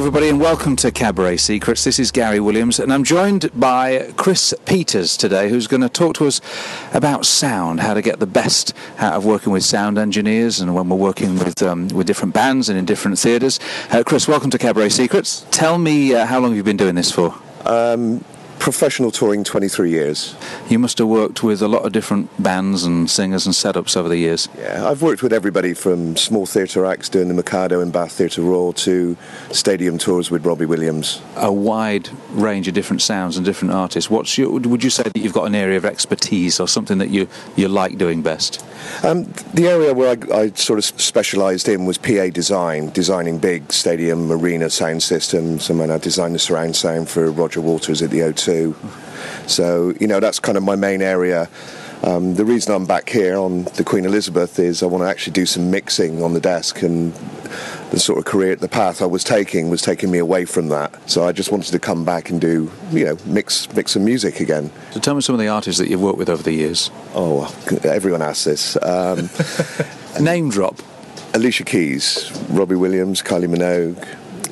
everybody, and welcome to Cabaret Secrets. This is Gary Williams, and I'm joined by Chris Peters today, who's going to talk to us about sound, how to get the best out of working with sound engineers, and when we're working with um, with different bands and in different theatres. Uh, Chris, welcome to Cabaret Secrets. Tell me uh, how long have you been doing this for? Um, professional touring 23 years. You must have worked with a lot of different bands and singers and setups over the years. Yeah, I've worked with everybody from small theatre acts doing the Mikado in Bath Theatre Royal to stadium tours with Robbie Williams. A wide range of different sounds and different artists. What's your, would you say that you've got an area of expertise or something that you, you like doing best? Um, the area where I, I sort of specialised in was PA design, designing big stadium arena sound systems. And then I designed the surround sound for Roger Waters at the O2. So, you know, that's kind of my main area. Um, the reason I'm back here on the Queen Elizabeth is I want to actually do some mixing on the desk, and the sort of career, the path I was taking was taking me away from that. So I just wanted to come back and do, you know, mix mix some music again. So tell me some of the artists that you've worked with over the years. Oh, everyone asks this. Um, Name drop. Alicia Keys, Robbie Williams, Kylie Minogue,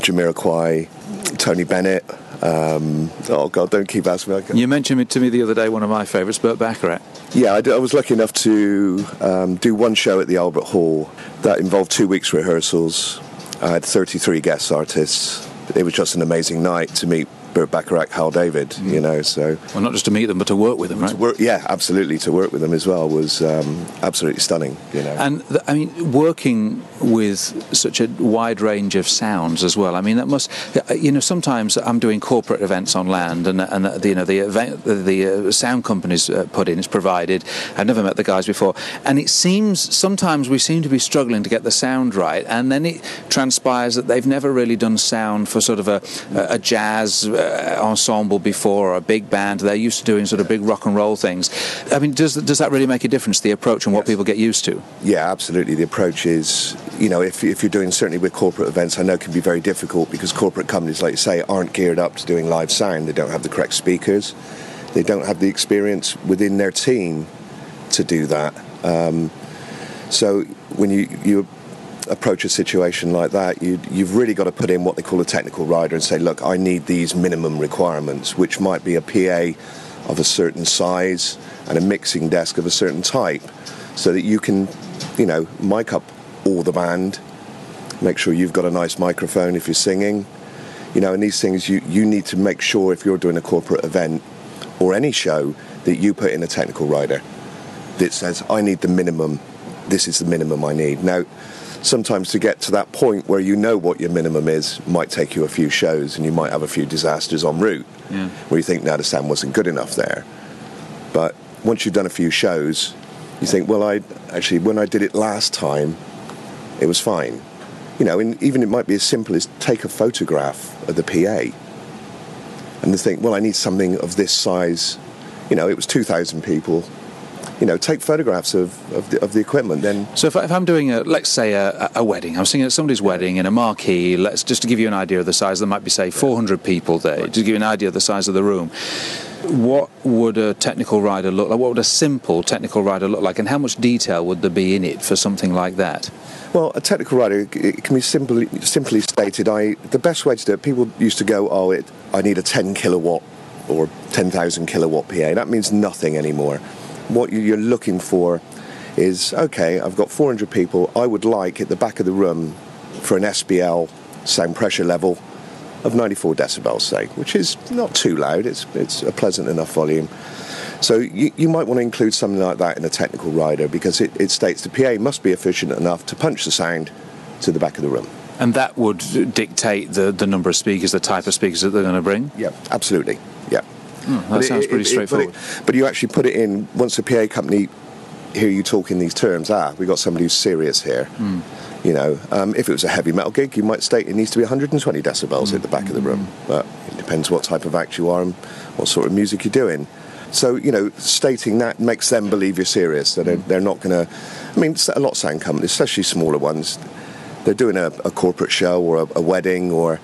Jamiroquai, Tony Bennett. Um, oh God! Don't keep asking me. You mentioned it to me the other day one of my favourites, Burt Bacharach. Yeah, I, did, I, was lucky enough to um, do one show at the Albert Hall that involved two weeks rehearsals. I had 33 guest artists. It was just an amazing night to meet Bacharach, Hal David, you know. So well, not just to meet them, but to work with them, right? Work, yeah, absolutely. To work with them as well was um, absolutely stunning, you know. And the, I mean, working with such a wide range of sounds as well. I mean, that must, you know, sometimes I'm doing corporate events on land, and and the, you know the event the uh, sound companies uh, put in is provided. I've never met the guys before, and it seems sometimes we seem to be struggling to get the sound right, and then it transpires that they've never really done sound for sort of a, a jazz uh, ensemble before or a big band. They're used to doing sort of big rock and roll things. I mean, does does that really make a difference? The approach and what yes. people get used to. Yeah, absolutely. The approach is, you know, if if you're doing certainly with corporate events, I know it can be very difficult because corporate companies, like you say, aren't geared up to doing live sound. They don't have the correct speakers. They don't have the experience within their team to do that. Um, so when you you approach a situation like that, you, have really got to put in what they call a technical rider and say, look, I need these minimum requirements, which might be a PA of a certain size and a mixing desk of a certain type, so that you can, you know, mic up all the band, make sure you've got a nice microphone if you're singing, you know, and these things you, you need to make sure if you're doing a corporate event or any show that you put in a technical rider that says, I need the minimum, this is the minimum I need. Now, sometimes to get to that point where you know what your minimum is might take you a few shows and you might have a few disasters en route yeah. where you think now the sound wasn't good enough there. But once you've done a few shows you think well i actually when i did it last time it was fine. You know and even it might be as simple as take a photograph of the pa and then think well i need something of this size. You know it was 2000 people you know, take photographs of, of, the, of the equipment. Then, so if, I, am doing a, let's say a, a, wedding, I'm singing at somebody's wedding in a marquee. Let's just to give you an idea of the size. There might be say 400 people there. Right. To give you an idea of the size of the room. What would a technical rider look like? What would a simple technical rider look like? And how much detail would there be in it for something like that? Well, a technical rider it can be simply simply stated. I the best way to do it. People used to go, oh, it, I need a 10 kilowatt or 10,000 kilowatt PA. That means nothing anymore what you're looking for is okay, I've got 400 people. I would like at the back of the room for an SPL sound pressure level of 94 decibels, say, which is not too loud. It's it's a pleasant enough volume. So you, you might want to include something like that in a technical rider because it, it states the PA must be efficient enough to punch the sound to the back of the room. And that would dictate the, the number of speakers, the type of speakers that they're going to bring? Yeah, absolutely. Yeah. Mm, that sounds pretty it, straightforward. But, but, you actually put it in once a PA company hear you talk in these terms. Ah, we got somebody who's serious here. Mm. You know, um, if it was a heavy metal gig, you might state it needs to be 120 decibels mm. at the back of the room. Hmm. But it depends what type of act you are and what sort of music you're doing. So you know, stating that makes them believe you're serious. That they're, hmm. they're not going to. I mean, a lot of sound companies, especially smaller ones, they're doing a, a corporate show or a, a wedding or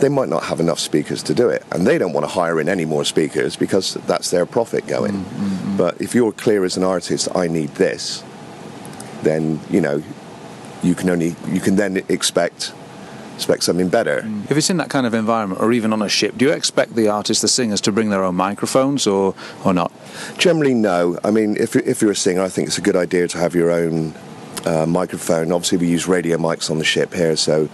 they might not have enough speakers to do it, and they don't want to hire in any more speakers because that's their profit going. Mm-hmm. But if you're clear as an artist, I need this, then you know you can only you can then expect expect something better. Mm. If it's in that kind of environment, or even on a ship, do you expect the artists, the singers, to bring their own microphones, or or not? Generally, no. I mean, if if you're a singer, I think it's a good idea to have your own uh, microphone. Obviously, we use radio mics on the ship here, so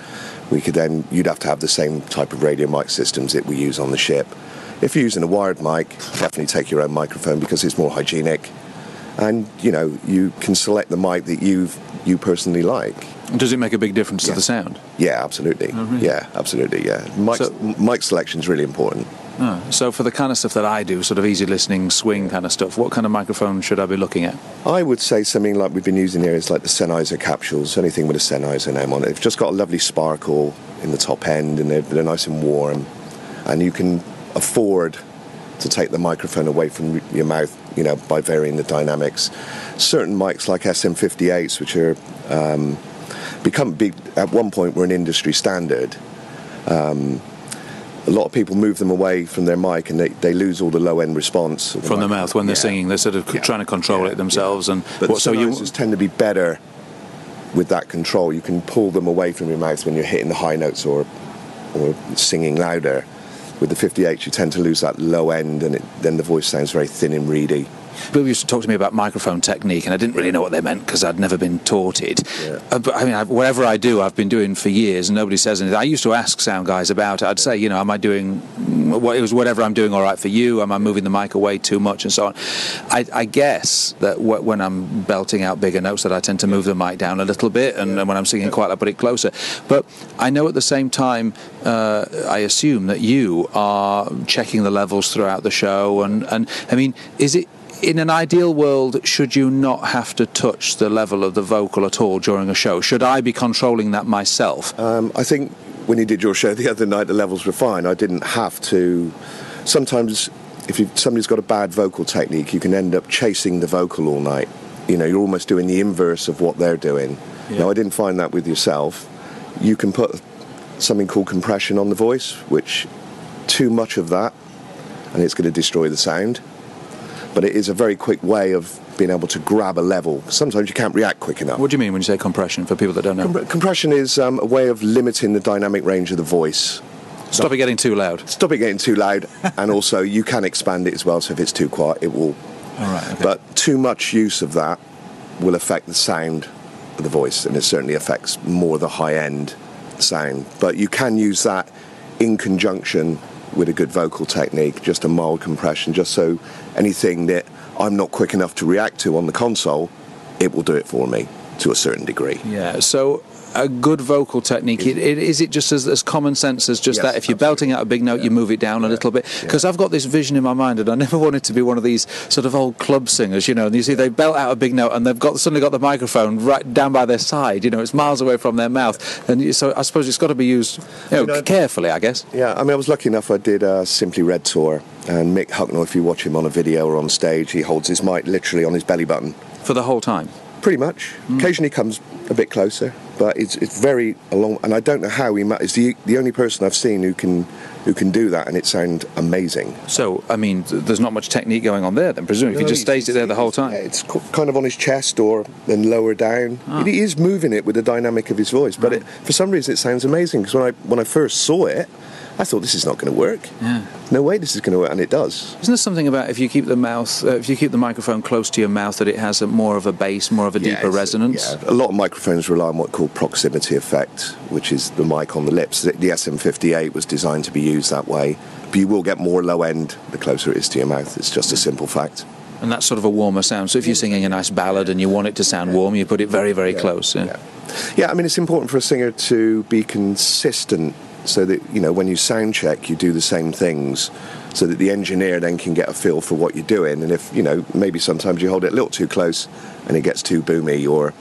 we could then you'd have to have the same type of radio mic systems that we use on the ship. If you're using a wired mic, definitely take your own microphone because it's more hygienic, and you know you can select the mic that you you personally like. Does it make a big difference to the sound? Yeah, absolutely. Oh, really? Yeah, absolutely. Yeah, mic So- mic selection is really important. So for the kind of stuff that I do, sort of easy listening, swing kind of stuff, what kind of microphone should I be looking at? I would say something like we've been using here is like the Sennheiser capsules, anything with a Sennheiser name on it. They've just got a lovely sparkle in the top end and they're, they're nice and warm. And you can afford to take the microphone away from your mouth, you know, by varying the dynamics. Certain mics like SM58s, which are um, become big, at one point were an industry standard. Um, a lot of people move them away from their mic and they, they lose all the low end response of From the mouth when they're Yeah. singing, they're sort of Yeah. trying to control Yeah, it themselves. And But what, so you tend to be better with that control. You can pull them away from your mouth when you're hitting the high notes or or singing louder. With the 58, you tend to lose that low end, and it, then the voice sounds very thin and reedy. Bill used to talk to me about microphone technique, and I didn't really know what they meant because I'd never been taught it. Yeah. Uh, but I mean, I, whatever I do, I've been doing for years, and nobody says anything. I used to ask sound guys about it. I'd say, you know, am I doing mm, what it was whatever I'm doing all right for you? Am I moving the mic away too much, and so on? I, I guess that wh- when I'm belting out bigger notes, that I tend to move the mic down a little bit, and, and when I'm singing quite, I put it closer. But I know at the same time, uh, I assume that you are checking the levels throughout the show, and and I mean, is it? In an ideal world, should you not have to touch the level of the vocal at all during a show? Should I be controlling that myself? Um, I think when you did your show the other night, the levels were fine. I didn't have to. Sometimes, if somebody's got a bad vocal technique, you can end up chasing the vocal all night. You know, you're almost doing the inverse of what they're doing. Yeah. Now, I didn't find that with yourself. You can put something called compression on the voice, which too much of that, and it's going to destroy the sound. But it is a very quick way of being able to grab a level. Sometimes you can't react quick enough. what do you mean when you say compression for people that don't know? Com- compression is um, a way of limiting the dynamic range of the voice. Stop it getting too loud. Stop it getting too loud, and also you can expand it as well. So if it's too quiet, it will. All right. Okay. But too much use of that will affect the sound of the voice, and it certainly affects more the high end sound. But you can use that in conjunction with a good vocal technique, just a mild compression, just so anything that I'm not quick enough to react to on the console, it will do it for me to a certain degree. yeah. So. A good vocal technique. It, it, is it just as, as common sense as just Yes, that? If you're belting out a big note, you move it down a little bit. Because I've got this vision in my mind, and I never wanted to be one of these sort of old club singers, you know. And you see, they belt out a big note, and they've got suddenly got the microphone right down by their side. You know, it's miles away from their mouth, and so I suppose it's got to be used, you know, You know- carefully, I guess. Yeah, I mean, I was lucky enough. I did a Simply Red tour, and Mick Hucknall, if you watch him on a video or on stage, he holds his mic literally on his belly button, For the whole time. Pretty much. Occasionally comes a bit closer, but it's it's very long. And I don't know how he. Ma- is the the only person I've seen who can who can do that, and it sound amazing. So, I mean, th- there's not much technique going on there then, presumably. if he just stays it there the whole time. it's co- kind of on his chest or then lower down. Ah. He is moving it with the dynamic of his voice, but it, for some reason it sounds amazing. Because when I when I first saw it, I thought this is not going to work. Yeah. No way this is going to work, and it does. Isn't there something about if you keep the mouth, uh, if you keep the microphone close to your mouth, that it has a more of a bass, more of a deeper it's- resonance? yeah. A lot of microphones rely on what's called proximity effect, which is the mic on the lips. The, the SM58 was designed to be used that way, but you will get more low end the closer it is to your mouth. It's just a simple fact. And that's sort of a warmer sound. So if you're singing a nice ballad and you want it to sound warm, you put it very, very close. Yeah. Yeah. yeah, I mean, it's important for a singer to be consistent so that, you know, when you sound check, you do the same things so that the engineer then can get a feel for what you're doing. And if, you know, maybe sometimes you hold it a little too close and it gets too boomy or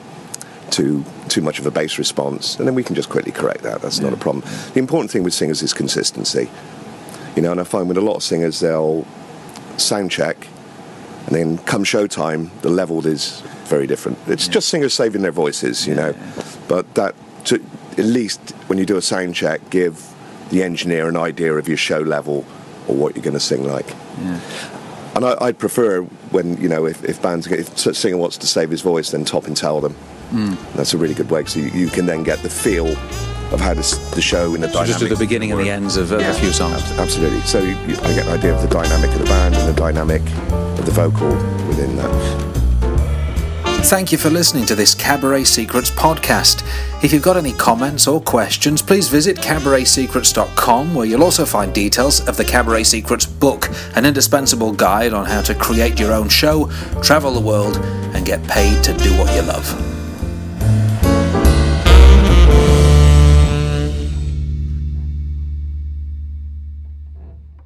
too too much of a bass response, and then we can just quickly correct that. That's not a problem. The important thing with singers is consistency. You know, and I find with a lot of singers, they'll sound check, and then come showtime, the level is very different. It's just singers saving their voices, you know. But that, to, at least when you do a sound check, give the engineer an idea of your show level or what you're going to sing like. And I, I'd prefer when you know if, if bands if a singer wants to save his voice, then top and tell them. That's a really good way so you, you can then get the feel of how this, the show in the So dynamic. just at the beginning and the ends of uh, Yeah, a few songs. ab- Absolutely. So you, you- I get an idea of the dynamic of the band and the dynamic of the vocal within that. Thank you for listening to this Cabaret Secrets podcast. If you've got any comments or questions, please visit cabaretsecrets.com where you'll also find details of the Cabaret Secrets book, an indispensable guide on how to create your own show, travel the world, and get paid to do what you love.